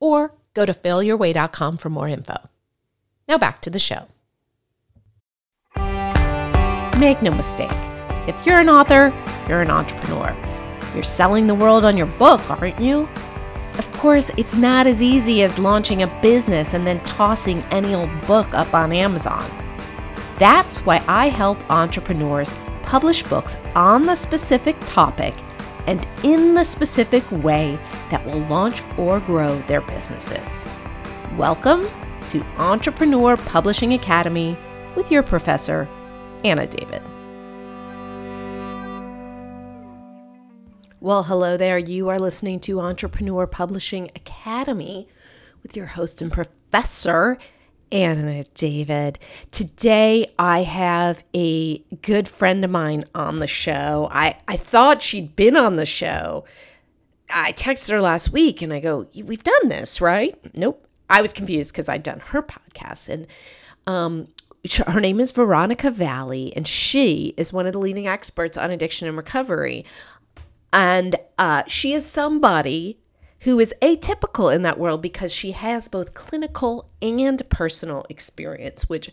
or go to failyourway.com for more info. Now back to the show. Make no mistake, if you're an author, you're an entrepreneur. You're selling the world on your book, aren't you? Of course, it's not as easy as launching a business and then tossing any old book up on Amazon. That's why I help entrepreneurs publish books on the specific topic and in the specific way that will launch or grow their businesses. Welcome to Entrepreneur Publishing Academy with your professor, Anna David. Well, hello there. You are listening to Entrepreneur Publishing Academy with your host and professor, Anna David. Today, I have a good friend of mine on the show. I, I thought she'd been on the show. I texted her last week and I go, We've done this, right? Nope. I was confused because I'd done her podcast. And um, her name is Veronica Valli, and she is one of the leading experts on addiction and recovery. And uh, she is somebody who is atypical in that world because she has both clinical and personal experience, which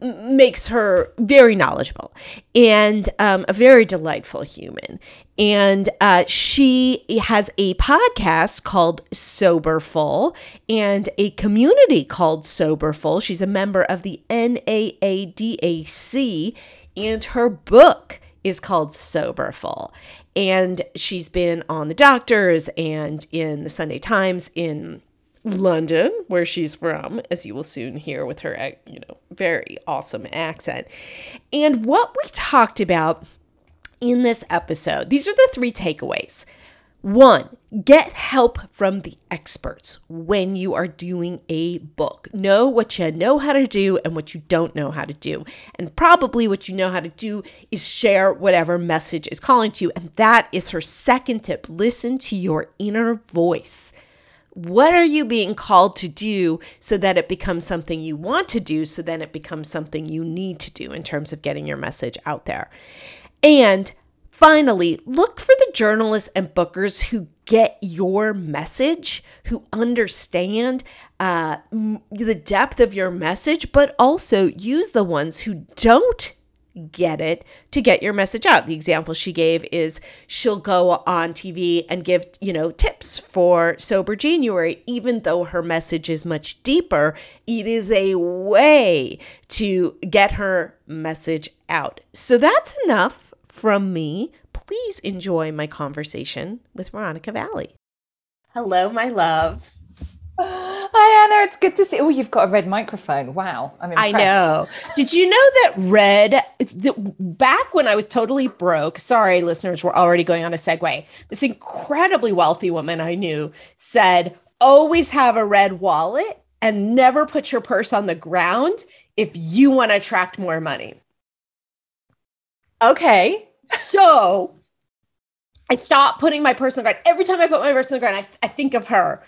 makes her very knowledgeable and um, a very delightful human. And uh, she has a podcast called Soberful and a community called Soberful. She's a member of the NAADAC, and her book is called Soberful. And she's been on the doctors and in the Sunday Times in London, where she's from, as you will soon hear with her, uh, you know, very awesome accent. And what we talked about in this episode, these are the three takeaways. One, get help from the experts when you are doing a book. Know what you know how to do and what you don't know how to do. And probably what you know how to do is share whatever message is calling to you. And that is her second tip. Listen to your inner voice. What are you being called to do so that it becomes something you want to do, so then it becomes something you need to do in terms of getting your message out there? And Finally, look for the journalists and bookers who get your message, who understand uh, the depth of your message, but also use the ones who don't get it to get your message out. The example she gave is she'll go on TV and give, you know, tips for sober January even though her message is much deeper. It is a way to get her message out. So that's enough from me, please enjoy my conversation with Veronica Valli. Hello, my love. Hi, Anna. It's good to see. Oh, you've got a red microphone. Wow, I'm impressed. I know. Did you know that red? The, back when I was totally broke. Sorry, listeners, we're already going on a segue. This incredibly wealthy woman I knew said, "Always have a red wallet and never put your purse on the ground if you want to attract more money." Okay. So I stopped putting my personal ground. Every time I put my personal ground, I, I think of her.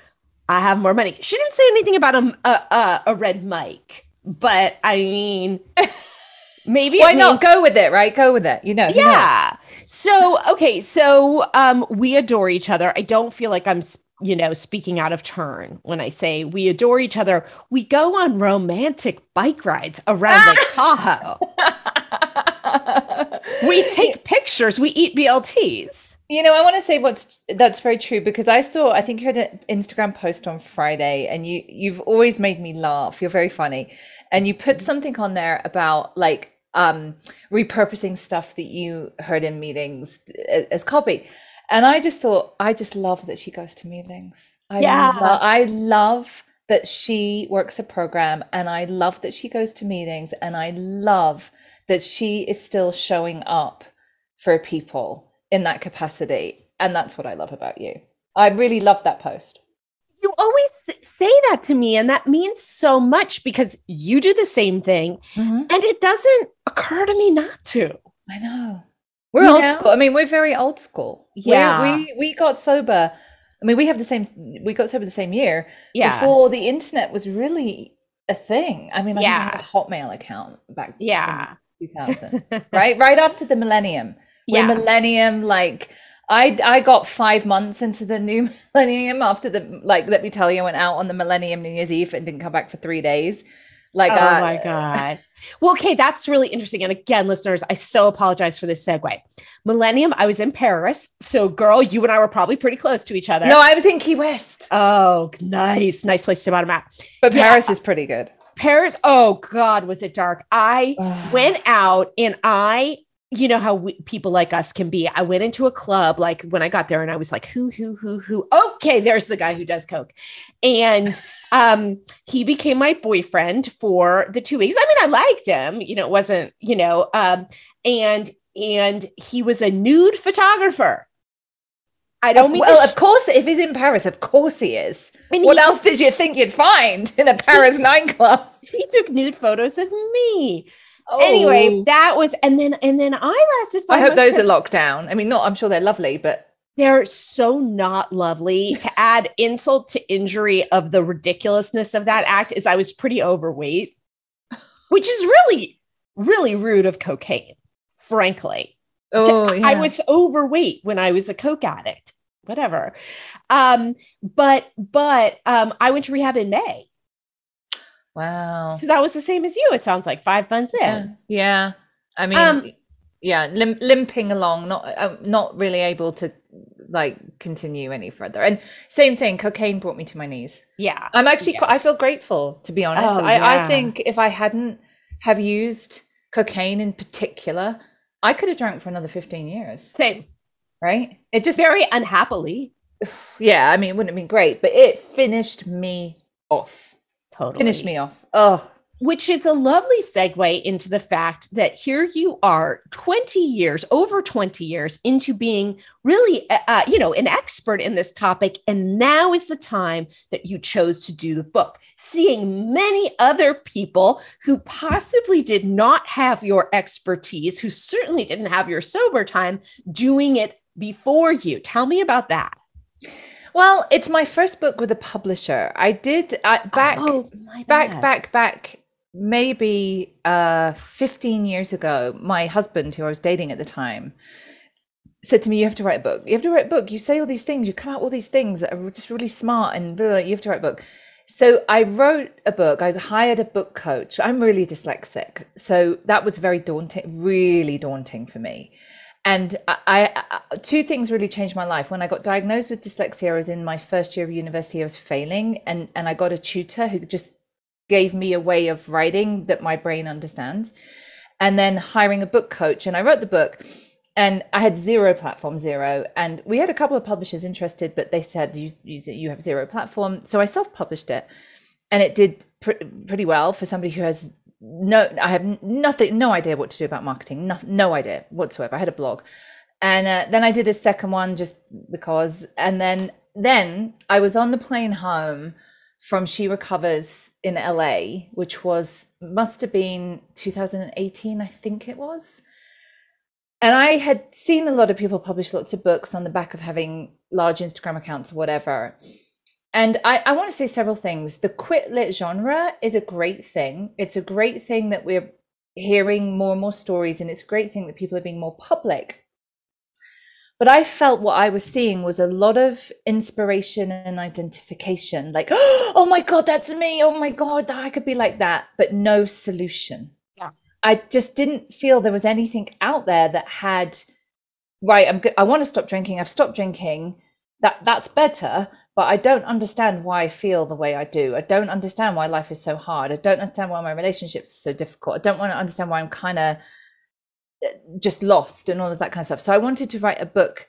I have more money. She didn't say anything about a a, a, a red mic, but I mean, maybe why not go with it? Right, go with it. You know, yeah. So okay, so um, we adore each other. I don't feel like I'm you know, speaking out of turn when I say we adore each other. We go on romantic bike rides around Lake Tahoe. we take pictures. We eat BLTs. You know, I want to say what's that's very true because I saw I think you had an Instagram post on Friday and you you've always made me laugh. You're very funny. And you put something on there about like um repurposing stuff that you heard in meetings as copy. And I just thought, I just love that she goes to meetings. I yeah. Lo- I love that she works a program and I love that she goes to meetings and I love that she is still showing up for people in that capacity. And that's what I love about you. I really love that post. You always say that to me, and that means so much because you do the same thing, Mhm. and it doesn't occur to me not to. I know. We're You old know? school. I mean, we're very old school. We- Yeah. We, we got sober. I mean, we have the same we got sober the same year Yeah. before the internet was really a thing. I mean, I think I had Yeah. a Hotmail account back yeah. In 2000, right? Right after the millennium. Yeah. Millennium like I I got 5 months into the new millennium after the like let me tell you I went out on the millennium New Year's Eve and didn't come back for 3 days. Like oh uh, my god. Well, okay, that's really interesting. And again, listeners, I so apologize for this segue. Millennium, I was in Paris. So, girl, you and I were probably pretty close to each other. No, I was in Key West. Oh, nice. Nice place to bottom out. But Yeah. Paris is pretty good. Paris, oh God, was it dark? I went out and I, you know how we, people like us can be. I went into a club like when I got there and I was like, who, who, who, who? Okay, there's the guy who does coke, and um, he became my boyfriend for the two weeks. I mean, I liked him. You know, it wasn't, you know, um, and and he was a nude photographer. I don't mean well, to sh- of course, if he's in Paris, of course he is. and What he- else did you think you'd find in a Paris nightclub? He took nude photos of me. anyway Oh. that was and then and then i lasted I hope those are locked down. I mean, not. I'm sure they're lovely, but they're so not lovely to add insult to injury of the ridiculousness of that act is i was pretty overweight which is really really rude of cocaine frankly oh, i was overweight when i was a coke addict whatever um but but um i went to rehab in may wow. so that was the same as you it sounds like five months in Yeah, yeah. I mean, Um, yeah, lim- limping along, not uh, not really able to like continue any further. And same thing, cocaine brought me to my knees. yeah I'm actually, Yeah. quite, I feel grateful to be honest. Oh, I, I think if I hadn't have used cocaine in particular, I could have drank for another 15 years, same right? It just, very unhappily yeah, I mean, it wouldn't have been great, but it finished me off. totally Finished me off. Oh, which is a lovely segue into the fact that here you are 20 years over 20 years into being really uh, uh, you know an expert in this topic and now is the time that you chose to do the book. Seeing many other people who possibly did not have your expertise who certainly didn't have your sober time doing it before you. Tell me about that. Well, it's my first book with a publisher. I did I, back oh, back back back maybe uh 15 years ago my husband who i was dating at the time said to me you have to write a book. You have to write a book. You say all these things. You come out all these things that are just really smart and blah, blah, you have to write a book. So i wrote a book. I hired a book coach. I'm really dyslexic. So that was very daunting really daunting for me. And I, I I- two things really changed my life. When I got diagnosed with dyslexia, I was in my first year of university. I was failing, and and I got a tutor who just gave me a way of writing that my brain understands, and then hiring a book coach. And I wrote the book, and I had zero platform, zero. And we had a couple of publishers interested, but they said you you, you have zero platform. So I self published it, and it did pr- pretty well for somebody who has no i have nothing no idea what to do about marketing no, no idea whatsoever i had a blog and uh, then i did a second one just because and then then i was on the plane home from she recovers in la which was must have been 2018 i think it was and i had seen a lot of people publish lots of books on the back of having large instagram accounts or whatever and I, I want to say several things. The quit lit genre is a great thing. It's a great thing that we're hearing more and more stories, and it's a great thing that people are being more public. But I felt what I was seeing was a lot of inspiration and identification like, oh my God, that's me. Oh my God, I could be like that, but no solution. Yeah. I just didn't feel there was anything out there that had, right, I'm good. I want to stop drinking. I've stopped drinking. That that's better but I don't understand why I feel the way I do. I don't understand why life is so hard. I don't understand why my relationships are so difficult. I don't want to understand why I'm kind of just lost and all of that kind of stuff. So I wanted to write a book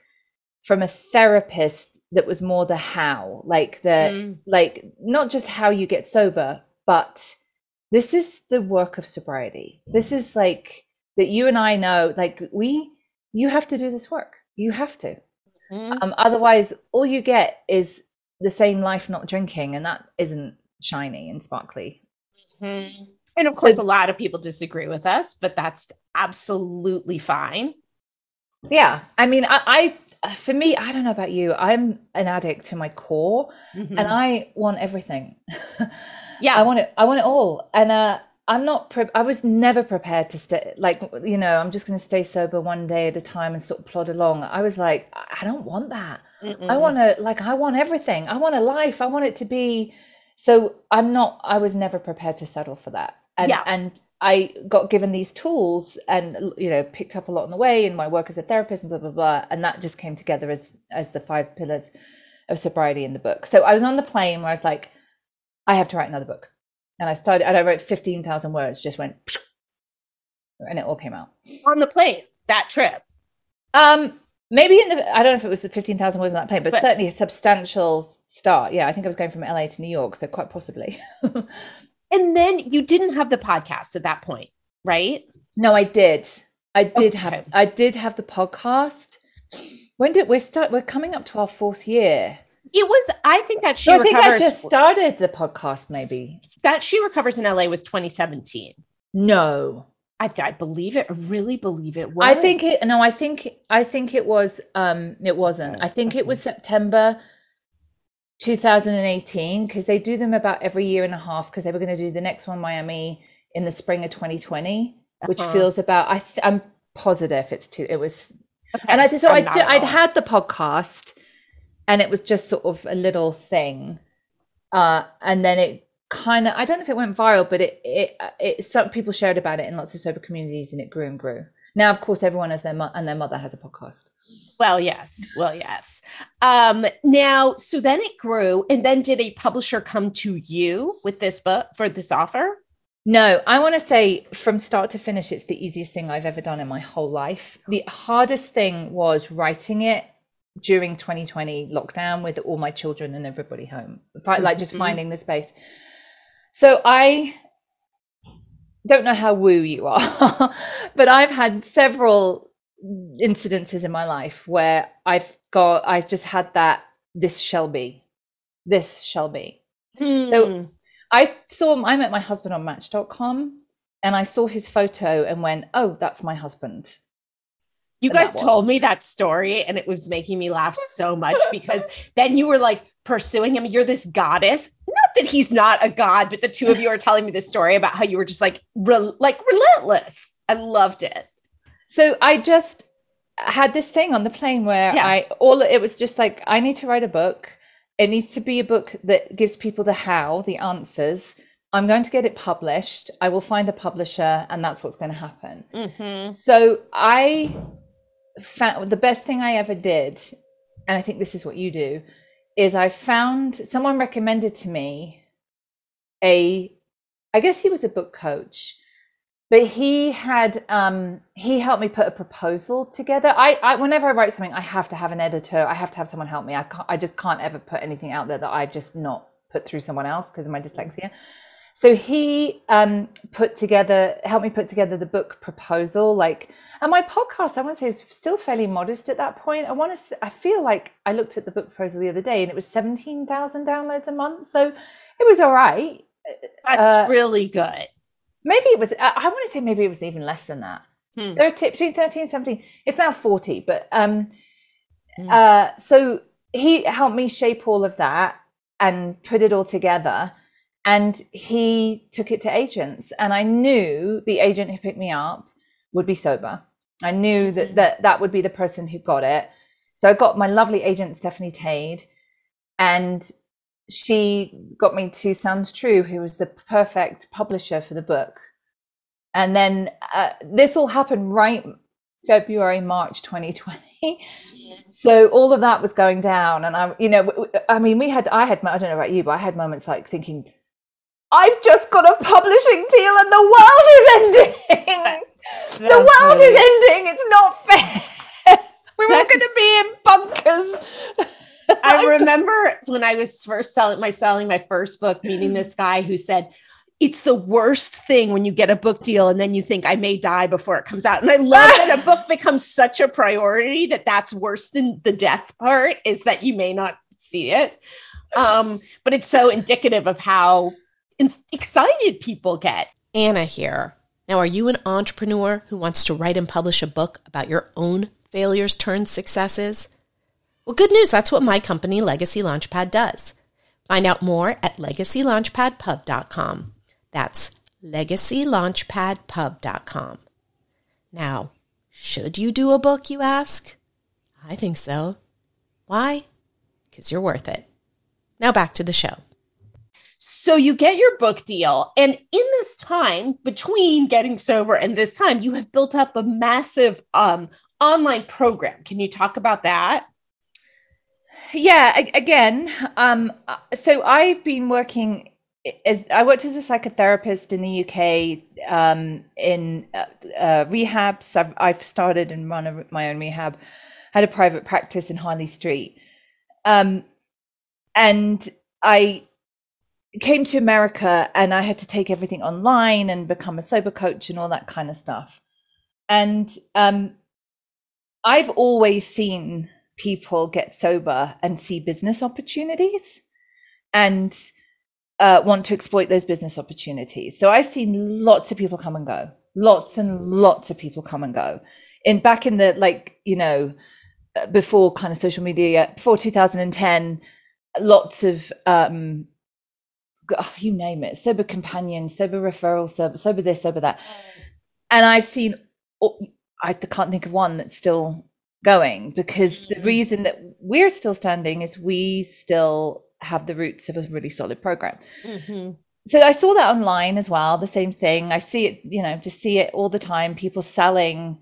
from a therapist that was more the how, like the Mm. like not just how you get sober, but this is the work of sobriety. This is like that you and I know like we you have to do this work. You have to. Mhm. Um, otherwise, all you get is the same life not drinking, and that isn't shiny and sparkly. Mm-hmm. And of course, so, a lot of people disagree with us, but that's absolutely fine. Yeah. I mean, I, I for me, I don't know about you. I'm an addict to my core mm-hmm. and I want everything. yeah. I want it. I want it all. And, uh, I'm not, pre- I was never prepared to stay, like, you know, I'm just going to stay sober one day at a time and sort of plod along. I was like, I don't want that. Mm-mm. I want to, like, I want everything. I want a life. I want it to be. So I'm not, I was never prepared to settle for that and yeah. and I got given these tools and you know picked up a lot on the way in my work as a therapist and blah blah blah and that just came together as as the five pillars of sobriety in the book. So I was on the plane where I was like, I have to write another book, and I started and I wrote fifteen thousand words, just went, and it all came out on the plane that trip. Um, maybe in the I don't know if it was the fifteen thousand words on that plane, but, but certainly a substantial start. Yeah, I think I was going from LA to New York, so quite possibly. And then you didn't have the podcast at that point, right? No, I did. I did okay. have I did have the podcast. When did we start? We're coming up to our fourth year. It was, I think that she no, I think I just started the podcast, maybe. That she recovers in LA was 2017. No. I, I believe it. I really believe it was. I think it no, I think I think it was um it wasn't. I think it was September 2018 because they do them about every year and a half because they were going to do the next one Miami in the spring of 2020 which uh-huh. feels about I th- I'm positive it's two it was okay. and I so I I'd had the podcast and it was just sort of a little thing uh and then it kind of I don't know if it went viral but it it it some people shared about it in lots of sober communities and it grew and grew now, of course, everyone has their mo- and their mother has a podcast. Well, yes. Well, yes. Um, now, so then it grew, and then did a publisher come to you with this book for this offer? No, I want to say from start to finish, it's the easiest thing I've ever done in my whole life. The hardest thing was writing it during 2020 lockdown with all my children and everybody home, like just mm-hmm. finding the space. So I don't know how woo you are, but I've had several incidences in my life where I've got, I've just had that, this shall be, this shall be. Hmm. So I saw, I met my husband on match.com and I saw his photo and went, oh, that's my husband. You guys told me that story and it was making me laugh so much because then you were like pursuing him. You're this goddess. That he's not a god, but the two of you are telling me this story about how you were just like re- like relentless. I loved it. So I just had this thing on the plane where yeah. I all it was just like I need to write a book. It needs to be a book that gives people the how, the answers. I'm going to get it published. I will find a publisher, and that's what's going to happen. Mm-hmm. So I found the best thing I ever did, and I think this is what you do, is I found someone recommended to me a, I guess he was a book coach, but he had um, he helped me put a proposal together. I, I whenever I write something, I have to have an editor. I have to have someone help me. I can't, I just can't ever put anything out there that I just not put through someone else because of my dyslexia. So he um, put together, helped me put together the book proposal. Like, and my podcast, I want to say was still fairly modest at that point. I want to, I feel like I looked at the book proposal the other day and it was 17,000 downloads a month. So it was all right. That's uh, really good. Maybe it was, I want to say maybe it was even less than that. Hmm. There are tips between 13 and 17. It's now 40, but um, hmm. uh, so he helped me shape all of that and put it all together and he took it to agents and i knew the agent who picked me up would be sober. I knew that mm-hmm. that, that would be the person who got it. So i got my lovely agent stephanie tade and she got me to sounds true who was the perfect publisher for the book. And then uh, this all happened right february march 2020 so all of that was going down and i you know i mean we had i had i don't know about you but i had moments like thinking I've just got a publishing deal and the world is ending. the world is ending. It's not fair. We're all going to be in bunkers. I remember when I was first selling my selling my first book, meeting this guy who said, it's the worst thing when you get a book deal and then you think I may die before it comes out. And I love that a book becomes such a priority that that's worse than the death part is that you may not see it. um, but it's so indicative of how excited people get. Anna here. Now, are you an entrepreneur who wants to write and publish a book about your own failures turned successes? Well, good news. That's what my company, Legacy Launchpad, does. Find out more at legacylaunchpadpub.com. That's legacylaunchpadpub.com. Now, should you do a book, you ask? I think so. Why? Because you're worth it. Now back to the show. So you get your book deal. And in this time between getting sober and this time, you have built up a massive um, online program. Can you talk about that? Yeah, again, um, so I've been working as I worked as a psychotherapist in the UK um, in uh, uh, rehabs. I've, I've, started and run a, my own rehab. Had a private practice in Harley Street, um, and I came to America and I had to take everything online and become a sober coach and all that kind of stuff. And um, I've always seen people get sober and see business opportunities and uh, want to exploit those business opportunities. So I've seen lots of people come and go, lots and lots of people come and go. In back in the like, you know, before kind of social media, before 2010, lots of um, you name it, sober companion, sober referral, sober, sober this, sober that, and I've seen. I can't think of one that's still going because the mm-hmm. reason that we're still standing is we still have the roots of a really solid program. Mm-hmm. So I saw that online as well, the same thing. I see it, you know, just see it all the time. People selling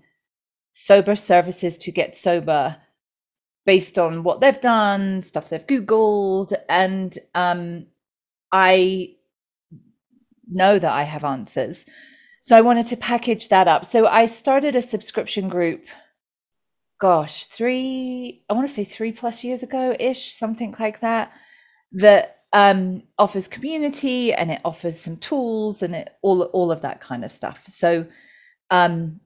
sober services to get sober based on what they've done, stuff they've Googled. And um, I know that I have answers. So I wanted to package that up. So I started a subscription group gosh, three, I want to say three plus years ago ish, something like that, that um, offers community and it offers some tools and it all all of that kind of stuff. So um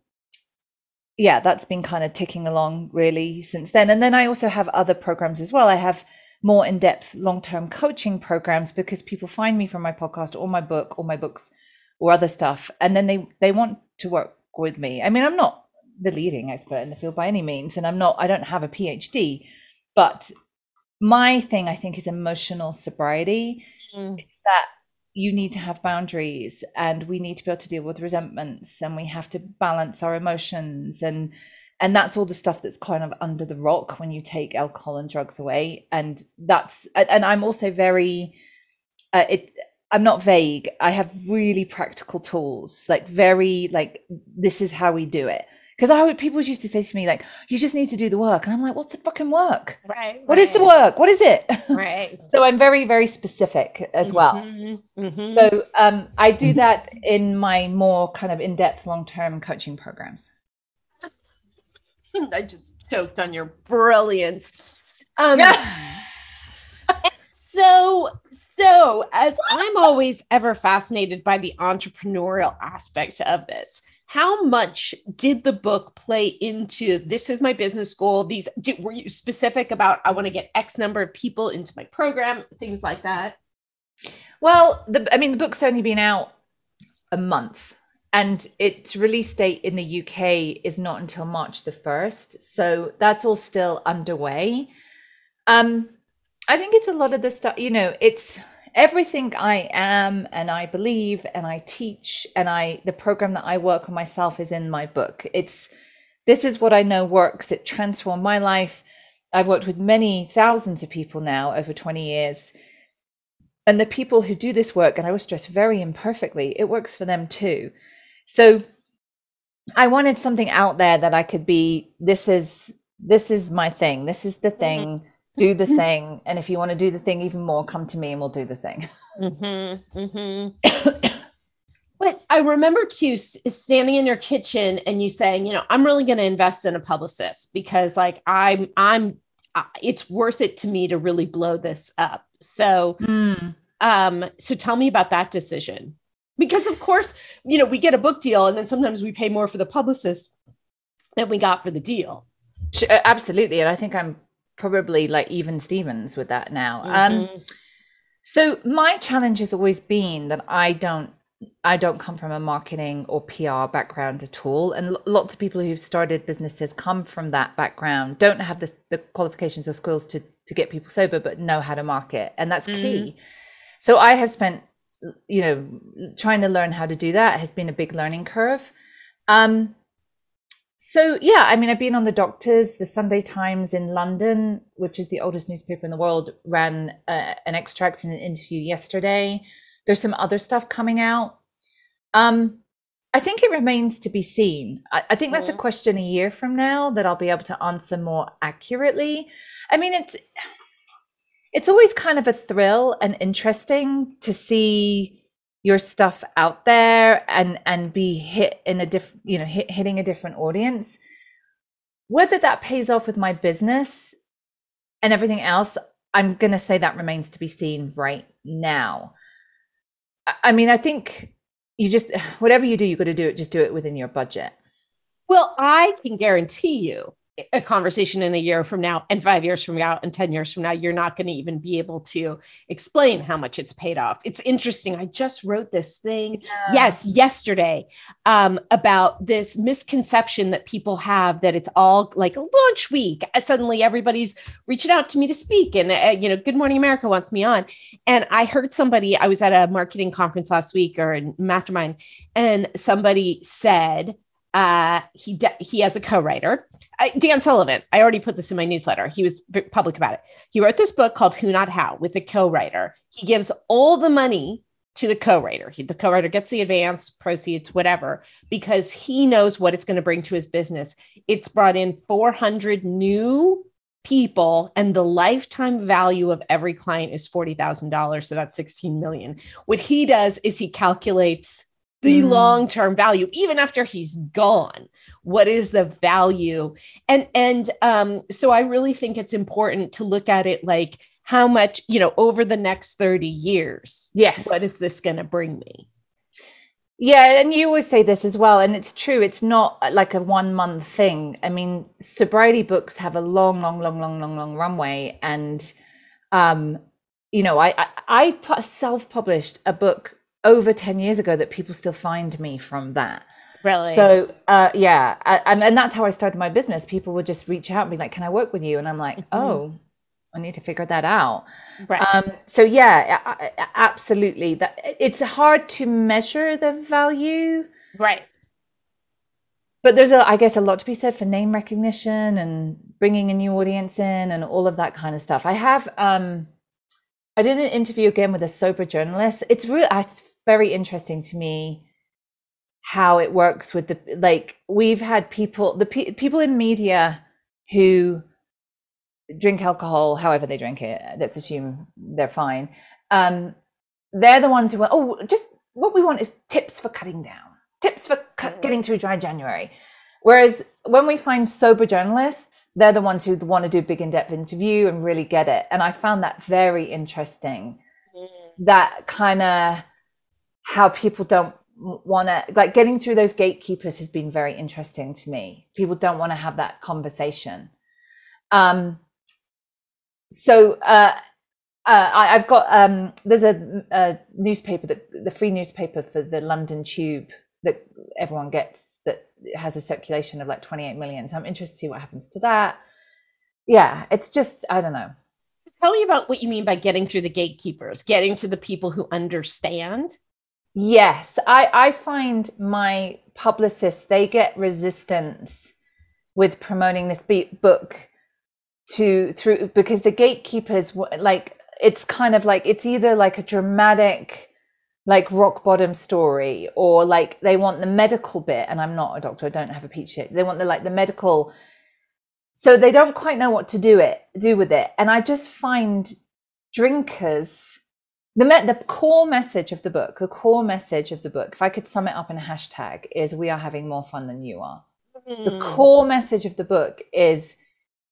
yeah, that's been kind of ticking along really since then. And then I also have other programs as well. I have more in-depth long-term coaching programs because people find me from my podcast or my book or my books or other stuff and then they they want to work with me. I mean, I'm not the leading expert in the field by any means and i'm not i don't have a phd but my thing i think is emotional sobriety mm. it's that you need to have boundaries and we need to be able to deal with resentments and we have to balance our emotions and and that's all the stuff that's kind of under the rock when you take alcohol and drugs away and that's and i'm also very uh, it i'm not vague i have really practical tools like very like this is how we do it because I people used to say to me like, "You just need to do the work," and I'm like, "What's the fucking work? Right. What right. is the work? What is it?" Right. so I'm very very specific as well. Mm-hmm. Mm-hmm. So um, I do mm-hmm. that in my more kind of in depth long term coaching programs. I just choked on your brilliance. Um, so so as I'm always ever fascinated by the entrepreneurial aspect of this how much did the book play into this is my business goal these did, were you specific about i want to get x number of people into my program things like that? Well the, i mean the book's only been out a month and its release date in the uk is not until march the 1st so that's all still underway um i think it's a lot of the stuff you know it's everything I am and I believe and I teach and I the program that I work on myself is in my book. It's this is what I know works. It transformed my life. I've worked with many thousands of people now over 20 years. And the people who do this work, and I was stressed very imperfectly, it works for them too. So I wanted something out there that I could be, this is this is my thing. This is the mm-hmm. thing. Mm-hmm do the thing and if you want to do the thing even more come to me and we'll do the thing mm-hmm, mm-hmm. but i remember too standing in your kitchen and you saying you know i'm really going to invest in a publicist because like i'm i'm it's worth it to me to really blow this up so mm. um so tell me about that decision because of course you know we get a book deal and then sometimes we pay more for the publicist than we got for the deal absolutely and i think i'm probably like even Stevens with that now. Um, mm-hmm. Um, so my challenge has always been that I don't I don't come from a marketing or PR background at all. And lots of people who've started businesses come from that background, don't have the, the qualifications or skills to, to get people sober, but know how to market. And that's mm-hmm. key. So I have spent, you know, trying to learn how to do that has been a big learning curve. Um, so yeah, I mean, I've been on the Doctors, the Sunday Times in London, which is the oldest newspaper in the world, ran uh, an extract in an interview yesterday. There's some other stuff coming out. Um, I think it remains to be seen. I, I think that's mm-hmm. a question a year from now that I'll be able to answer more accurately. I mean, it's it's always kind of a thrill and interesting to see your stuff out there and and be hit in a different you know hit, hitting a different audience. Whether that pays off with my business and everything else i'm going to say that remains to be seen right now. I mean i think you just whatever you do you got to do it just do it within your budget. Well i can guarantee you a conversation in a year from now and five years from now and 10 years from now, you're not going to even be able to explain how much it's paid off. It's interesting. I just wrote this thing, yeah. yes, yesterday, um, about this misconception that people have that it's all like a launch week. And suddenly everybody's reaching out to me to speak. And, uh, you know, Good Morning America wants me on. And I heard somebody, I was at a marketing conference last week or a mastermind, and somebody said, uh, he de- he has a co-writer Dan Sullivan, I already put this in my newsletter. He was public about it. He wrote this book called Who Not How with a co-writer. He gives all the money to the co-writer. He, the co-writer gets the advance proceeds, whatever, because he knows what it's going to bring to his business. It's brought in 400 new people and the lifetime value of every client is $40,000 so that's 16 million. What he does is he calculates the mm. long-term value even after he's gone what is the value and and um so i really think it's important to look at it like how much you know over the next 30 years yes what is this going to bring me yeah, and you always say this as well, and it's true. It's not like a one month thing. I mean, sobriety books have a long, long, long, long, long, long runway, and um, you know, I I, I self published a book over 10 years ago that people still find me from that. Really? So, uh, yeah. I, and, and that's how I started my business. People would just reach out and be like, can I work with you? And I'm like, mm-hmm. oh, I need to figure that out. Right. Um, so yeah, absolutely. That it's hard to measure the value. Right. But there's a, I guess, a lot to be said for name recognition and bringing a new audience in and all of that kind of stuff. I have, um, I did an interview again with a sober journalist. It's really, it's very interesting to me how it works with the like we've had people the pe- people in media who drink alcohol however they drink it let's assume they're fine um they're the ones who are oh just what we want is tips for cutting down tips for cut, getting through dry january. Whereas when we find sober journalists they're the ones who want to do big in-depth interview and really get it and i found that very interesting. Mm. that kind of how people don't want to like getting through those gatekeepers has been very interesting to me. People don't want to have that conversation. Um so uh, uh I, have got um there's a, a newspaper that the free newspaper for the london tube that everyone gets that has a circulation of like 28 million. So i'm interested to see what happens to that. Yeah it's just i don't know. Tell me about what you mean by getting through the gatekeepers getting to the people who understand Yes, I, I find my publicists, they get resistance with promoting this book to through because the gatekeepers like it's kind of like it's either like a dramatic like rock bottom story or like they want the medical bit and i'm not a doctor i don't have a shit they want the like the medical so they don't quite know what to do it do with it. And i just find drinkers the me- the core message of the book, the core message of the book, if I could sum it up in a hashtag, is we are having more fun than you are. Mm. The core message of the book is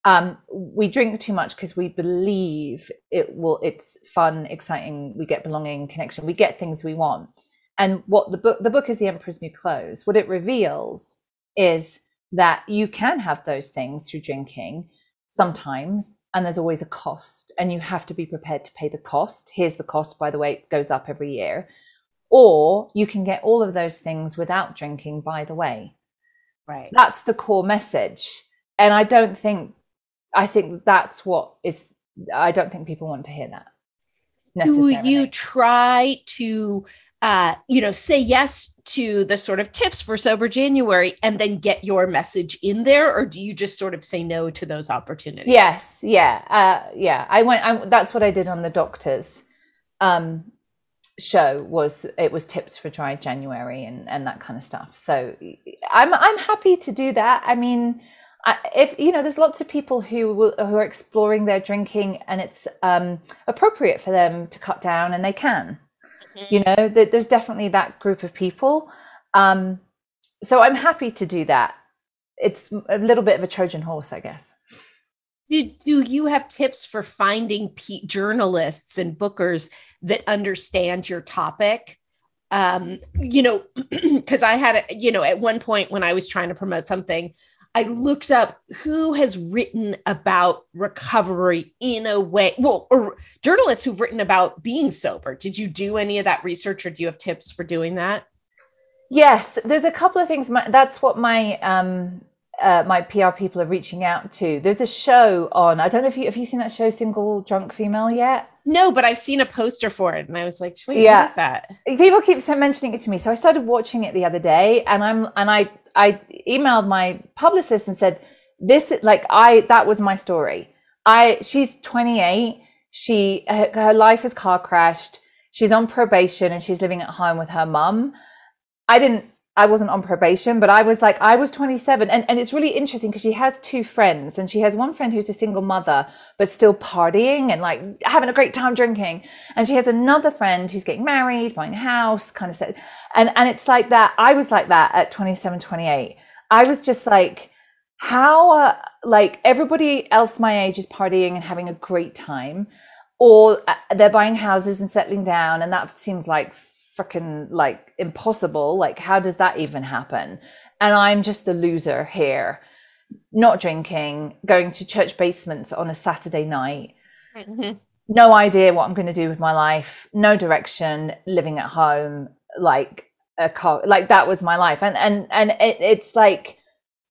um, we drink too much because we believe it will. It's fun, exciting. We get belonging, connection. We get things we want. And what the book, the book is the Emperor's New Clothes. What it reveals is that you can have those things through drinking sometimes and there's always a cost and you have to be prepared to pay the cost. Here's the cost by the way it goes up every year. Or you can get all of those things without drinking by the way. Right. That's the core message. And i don't think i think that's what is i don't think people want to hear that do you try to uh, you know, say yes to the sort of tips for sober January and then get your message in there, or do you just sort of say no to those opportunities? Yes, yeah, uh, yeah. I went. I, that's what I did on the doctors um, show. Was it was tips for dry January and and that kind of stuff. So I'm I'm happy to do that. I mean. if you know, there's lots of people who will, who are exploring their drinking, and it's um, appropriate for them to cut down, and they can mm-hmm. you know there's definitely that group of people. Um, so i'm happy to do that. It's a little bit of a trojan horse i guess. Do, do you have tips for finding p- journalists and bookers that understand your topic? Um, you know because i had a, you know at one point when i was trying to promote something I looked up who has written about recovery in a way, well, or journalists who've written about being sober. Did you do any of that research or do you have tips for doing that? Yes, there's a couple of things. My, that's what my um, uh, my PR people are reaching out to. There's a show on. I don't know if you have you seen that show, Single Drunk Female, yet. No, but I've seen a poster for it, and I was like, "Wait, yeah. what is that?" People keep mentioning it to me, so I started watching it the other day, and I'm and I I emailed my publicist and said, "This like I that was my story. I she's 28. She her, her life has car crashed. She's on probation and she's living at home with her mum. I didn't I wasn't on probation, but I was like, I was 27. And, and it's really interesting because she has two friends and she has one friend who's a single mother, but still partying and like having a great time drinking. And she has another friend who's getting married, buying a house, kind of stuff. And, and it's like that. I was like that at 27, 28. I was just like, how, uh, like everybody else my age is partying and having a great time or uh, they're buying houses and settling down. And that seems like freaking like impossible. Like, how does that even happen? And I'm just the loser here, not drinking, going to church basements on a Saturday night. Mm-hmm. No idea what I'm going to do with my life, no direction, living at home, like a car, like that was my life. And, and, and it, it's like,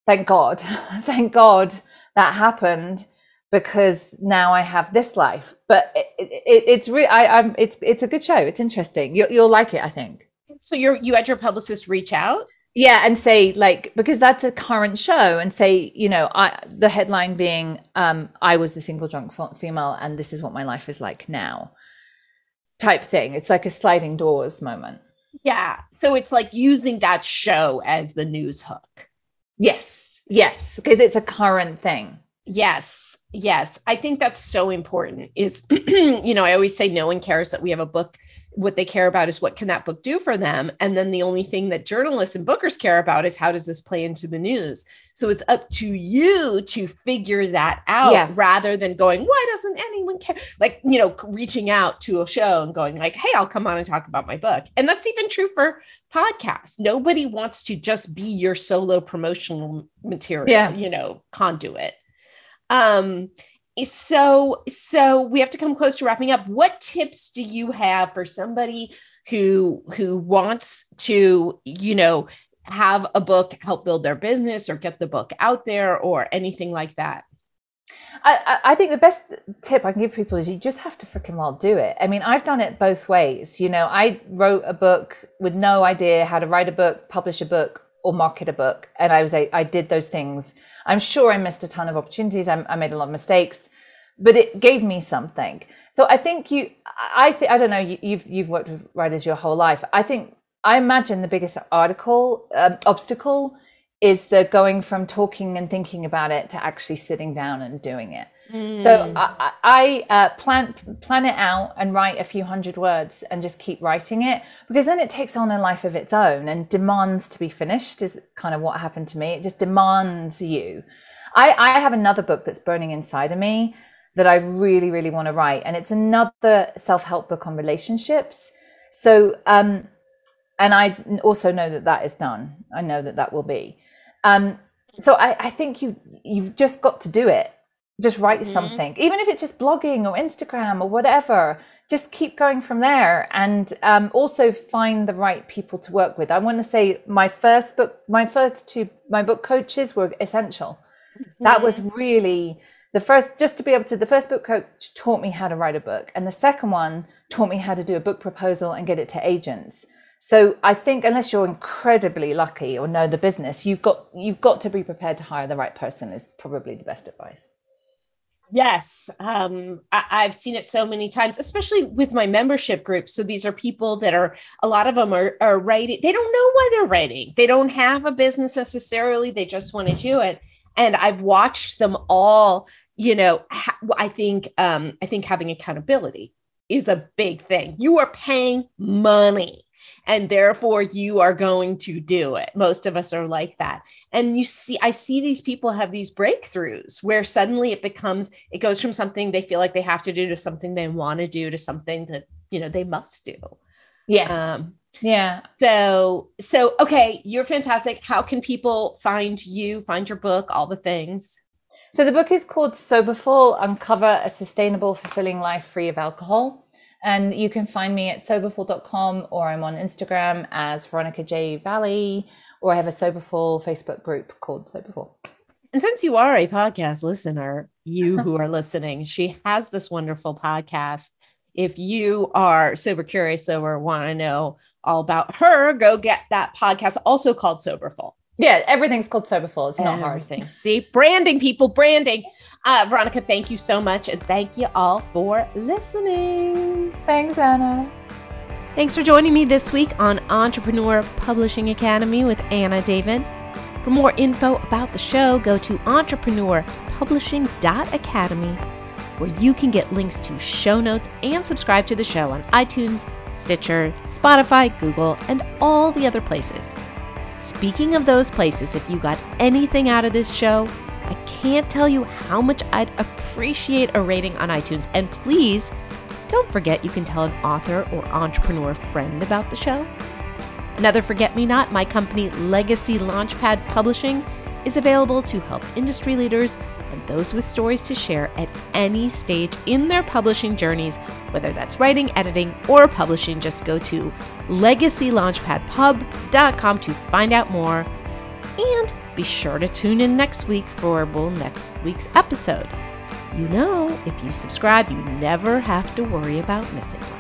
thank God, thank God that happened because now I have this life. But it, it, it's really, I, am it's it's a good show. It's interesting. You, you'll like it, I think. So you're you had your publicist reach out. Yeah, and say like because that's a current show, and say you know I the headline being um I was the single drunk female, and this is what my life is like now, type thing. It's like a sliding doors moment. Yeah, so it's like using that show as the news hook. Yes, yes, because it's a current thing. Yes, Yes, I think that's so important. Is you know, I always say no one cares that we have a book. What they care about is what can that book do for them, and then the only thing that journalists and bookers care about is how does this play into the news. So it's up to you to figure that out, yes. rather than going, "Why doesn't anyone care?" Like you know, reaching out to a show and going like, "Hey, I'll come on and talk about my book." And that's even true for podcasts. Nobody wants to just be your solo promotional material, yeah. you know, conduit. Um, so so we have to come close to wrapping up. What tips do you have for somebody who who wants to, you know, have a book help build their business or get the book out there or anything like that? I, I think the best tip I can give people is you just have to freaking well do it. I mean, I've done it both ways. You know, I wrote a book with no idea how to write a book, publish a book, or market a book, and I was I, I did those things I'm sure I missed a ton of opportunities. I, I made a lot of mistakes, but it gave me something. So I think you, I think, I don't know, you, you've, you've worked with writers your whole life. I think, I imagine the biggest article, um, obstacle is the going from talking and thinking about it to actually sitting down and doing it. Mm. So I, I uh, plan plan it out and write a few hundred words and just keep writing it because then it takes on a life of its own and demands to be finished. Is kind of what happened to me. It just demands you. I, I have another book that's burning inside of me that I really really want to write, and it's another self help book on relationships. So um, and I also know that that is done. I know that that will be. Um, so I, I think you you've just got to do it just write mm-hmm. something. Even if it's just blogging or instagram or whatever just keep going from there and um, also find the right people to work with. I want to say my first book my first two my book coaches were essential. Mm-hmm. that was really the first just to be able to the first book coach taught me how to write a book and the second one taught me how to do a book proposal and get it to agents. So i think unless you're incredibly lucky or know the business you've got you've got to be prepared to hire the right person is probably the best advice Yes, um, I, have seen it so many times, especially with my membership group. So these are people that are a lot of them are, are writing. They don't know why they're writing. They don't have a business necessarily. They just want to do it. And I've watched them all. You know, ha- I think um, I think having accountability is a big thing. You are paying money and therefore you are going to do it. Most of us are like that. And you see, I see these people have these breakthroughs where suddenly it becomes, it goes from something they feel like they have to do to something they want to do to something that, you know, they must do. Yes. Um, yeah. So, so, okay, you're fantastic. How can people find you, find your book, all the things? So the book is called Soberful Uncover a Sustainable, Fulfilling Life Free of Alcohol. And you can find me at soberful.com or I'm on Instagram as Veronica J. Valli, or I have a Soberful Facebook group called Soberful. And since you are a podcast listener, you who are listening, she has this wonderful podcast. If you are sober curious or want to know all about her, go get that podcast, also called Soberful. Yeah, everything's called Soberful. It's not Everything. hard. See, branding, people, branding. Uh, Veronica, thank you so much. And thank you all for listening. Thanks, Anna. Thanks for joining me this week on Entrepreneur Publishing Academy with Anna David. For more info about the show, go to entrepreneurpublishing.academy, where you can get links to show notes and subscribe to the show on iTunes, Stitcher, Spotify, Google, and all the other places. Speaking of those places, if you got anything out of this show, I can't tell you how much I'd appreciate a rating on iTunes. And please don't forget you can tell an author or entrepreneur friend about the show. Another Forget Me Not, my company Legacy Launchpad Publishing, is available to help industry leaders and those with stories to share at any stage in their publishing journeys, whether that's writing, editing, or publishing. Just go to legacylaunchpadpub.com to find out more. And be sure to tune in next week for well, next week's episode. You know, if you subscribe, you never have to worry about missing one.